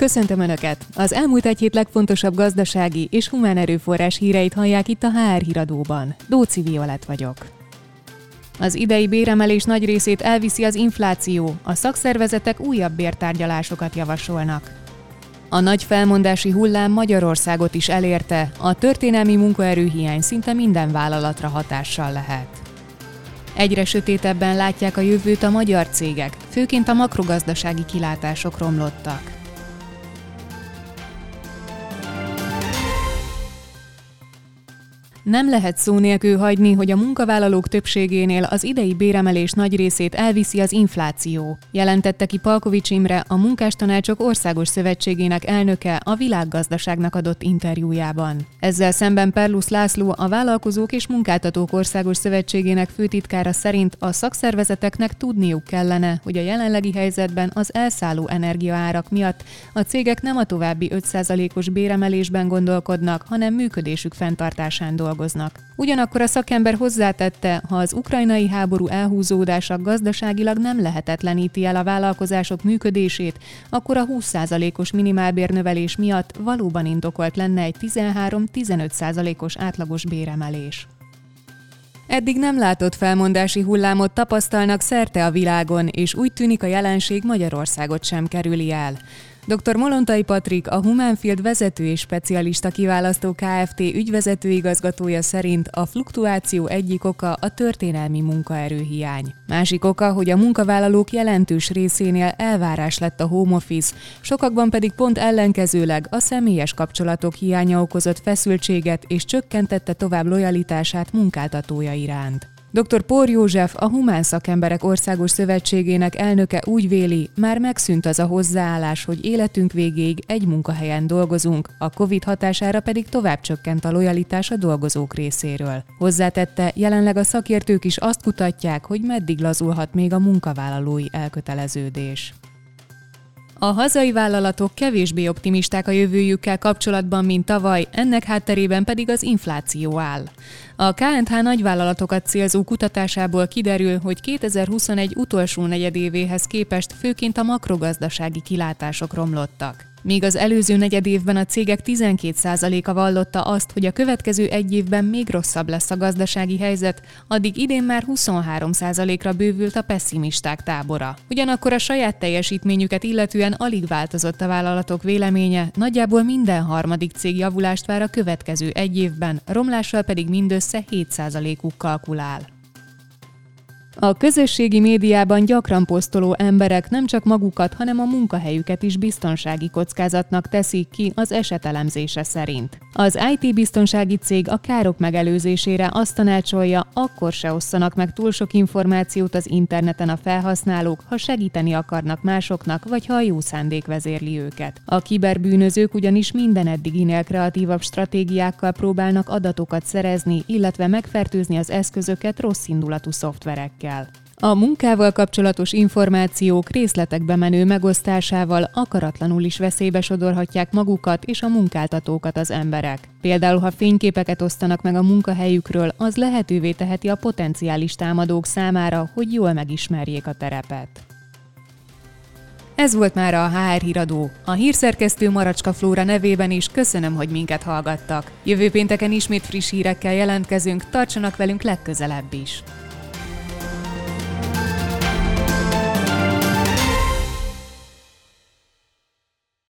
Köszöntöm Önöket! Az elmúlt egy hét legfontosabb gazdasági és humán erőforrás híreit hallják itt a HR híradóban. Dóci Violet vagyok. Az idei béremelés nagy részét elviszi az infláció, a szakszervezetek újabb bértárgyalásokat javasolnak. A nagy felmondási hullám Magyarországot is elérte, a történelmi munkaerőhiány szinte minden vállalatra hatással lehet. Egyre sötétebben látják a jövőt a magyar cégek, főként a makrogazdasági kilátások romlottak. Nem lehet szó nélkül hagyni, hogy a munkavállalók többségénél az idei béremelés nagy részét elviszi az infláció, jelentette ki Palkovics Imre, a Munkástanácsok Országos Szövetségének elnöke a világgazdaságnak adott interjújában. Ezzel szemben Perlusz László, a Vállalkozók és Munkáltatók Országos Szövetségének főtitkára szerint a szakszervezeteknek tudniuk kellene, hogy a jelenlegi helyzetben az elszálló energiaárak miatt a cégek nem a további 5%-os béremelésben gondolkodnak, hanem működésük fenntartásán dolgoznak dolgoznak. Ugyanakkor a szakember hozzátette, ha az ukrajnai háború elhúzódása gazdaságilag nem lehetetleníti el a vállalkozások működését, akkor a 20%-os minimálbérnövelés miatt valóban indokolt lenne egy 13-15%-os átlagos béremelés. Eddig nem látott felmondási hullámot tapasztalnak szerte a világon, és úgy tűnik a jelenség Magyarországot sem kerüli el. Dr. Molontai Patrik, a Humanfield vezető és specialista kiválasztó Kft. ügyvezető igazgatója szerint a fluktuáció egyik oka a történelmi munkaerőhiány. Másik oka, hogy a munkavállalók jelentős részénél elvárás lett a home office, sokakban pedig pont ellenkezőleg a személyes kapcsolatok hiánya okozott feszültséget és csökkentette tovább lojalitását munkáltatója iránt. Dr. Pór József, a Humán Szakemberek Országos Szövetségének elnöke úgy véli, már megszűnt az a hozzáállás, hogy életünk végéig egy munkahelyen dolgozunk, a COVID hatására pedig tovább csökkent a lojalitás a dolgozók részéről. Hozzátette, jelenleg a szakértők is azt kutatják, hogy meddig lazulhat még a munkavállalói elköteleződés. A hazai vállalatok kevésbé optimisták a jövőjükkel kapcsolatban, mint tavaly, ennek hátterében pedig az infláció áll. A KNH nagyvállalatokat célzó kutatásából kiderül, hogy 2021 utolsó negyedévéhez képest főként a makrogazdasági kilátások romlottak. Míg az előző negyed évben a cégek 12%-a vallotta azt, hogy a következő egy évben még rosszabb lesz a gazdasági helyzet, addig idén már 23%-ra bővült a pessimisták tábora. Ugyanakkor a saját teljesítményüket illetően alig változott a vállalatok véleménye, nagyjából minden harmadik cég javulást vár a következő egy évben, romlással pedig mindössze 7%-uk kalkulál. A közösségi médiában gyakran posztoló emberek nem csak magukat, hanem a munkahelyüket is biztonsági kockázatnak teszik ki az esetelemzése szerint. Az IT-biztonsági cég a károk megelőzésére azt tanácsolja, akkor se osszanak meg túl sok információt az interneten a felhasználók, ha segíteni akarnak másoknak, vagy ha a jó szándék vezérli őket. A kiberbűnözők ugyanis minden eddiginél kreatívabb stratégiákkal próbálnak adatokat szerezni, illetve megfertőzni az eszközöket rossz indulatú szoftverekkel kell. A munkával kapcsolatos információk részletekbe menő megosztásával akaratlanul is veszélybe sodorhatják magukat és a munkáltatókat az emberek. Például, ha fényképeket osztanak meg a munkahelyükről, az lehetővé teheti a potenciális támadók számára, hogy jól megismerjék a terepet. Ez volt már a HR híradó. A hírszerkesztő Maracska Flóra nevében is köszönöm, hogy minket hallgattak. Jövő pénteken ismét friss hírekkel jelentkezünk, tartsanak velünk legközelebb is.